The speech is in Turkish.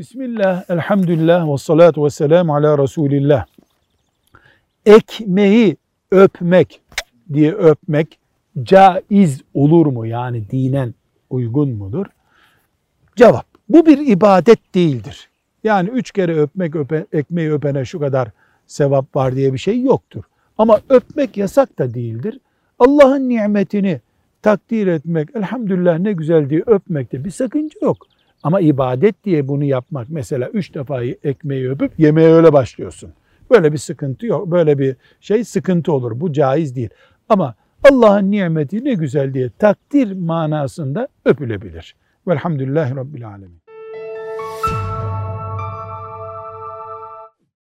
Bismillah, elhamdülillah ve salatu ve selamu ala Resulillah. Ekmeği öpmek diye öpmek caiz olur mu? Yani dinen uygun mudur? Cevap, bu bir ibadet değildir. Yani üç kere öpmek, öpe, ekmeği öpene şu kadar sevap var diye bir şey yoktur. Ama öpmek yasak da değildir. Allah'ın nimetini takdir etmek, elhamdülillah ne güzel diye öpmekte bir sakınca yok. Ama ibadet diye bunu yapmak, mesela üç defa ekmeği öpüp yemeğe öyle başlıyorsun. Böyle bir sıkıntı yok, böyle bir şey sıkıntı olur. Bu caiz değil. Ama Allah'ın nimeti ne güzel diye takdir manasında öpülebilir. Velhamdülillahi Rabbil Alemin.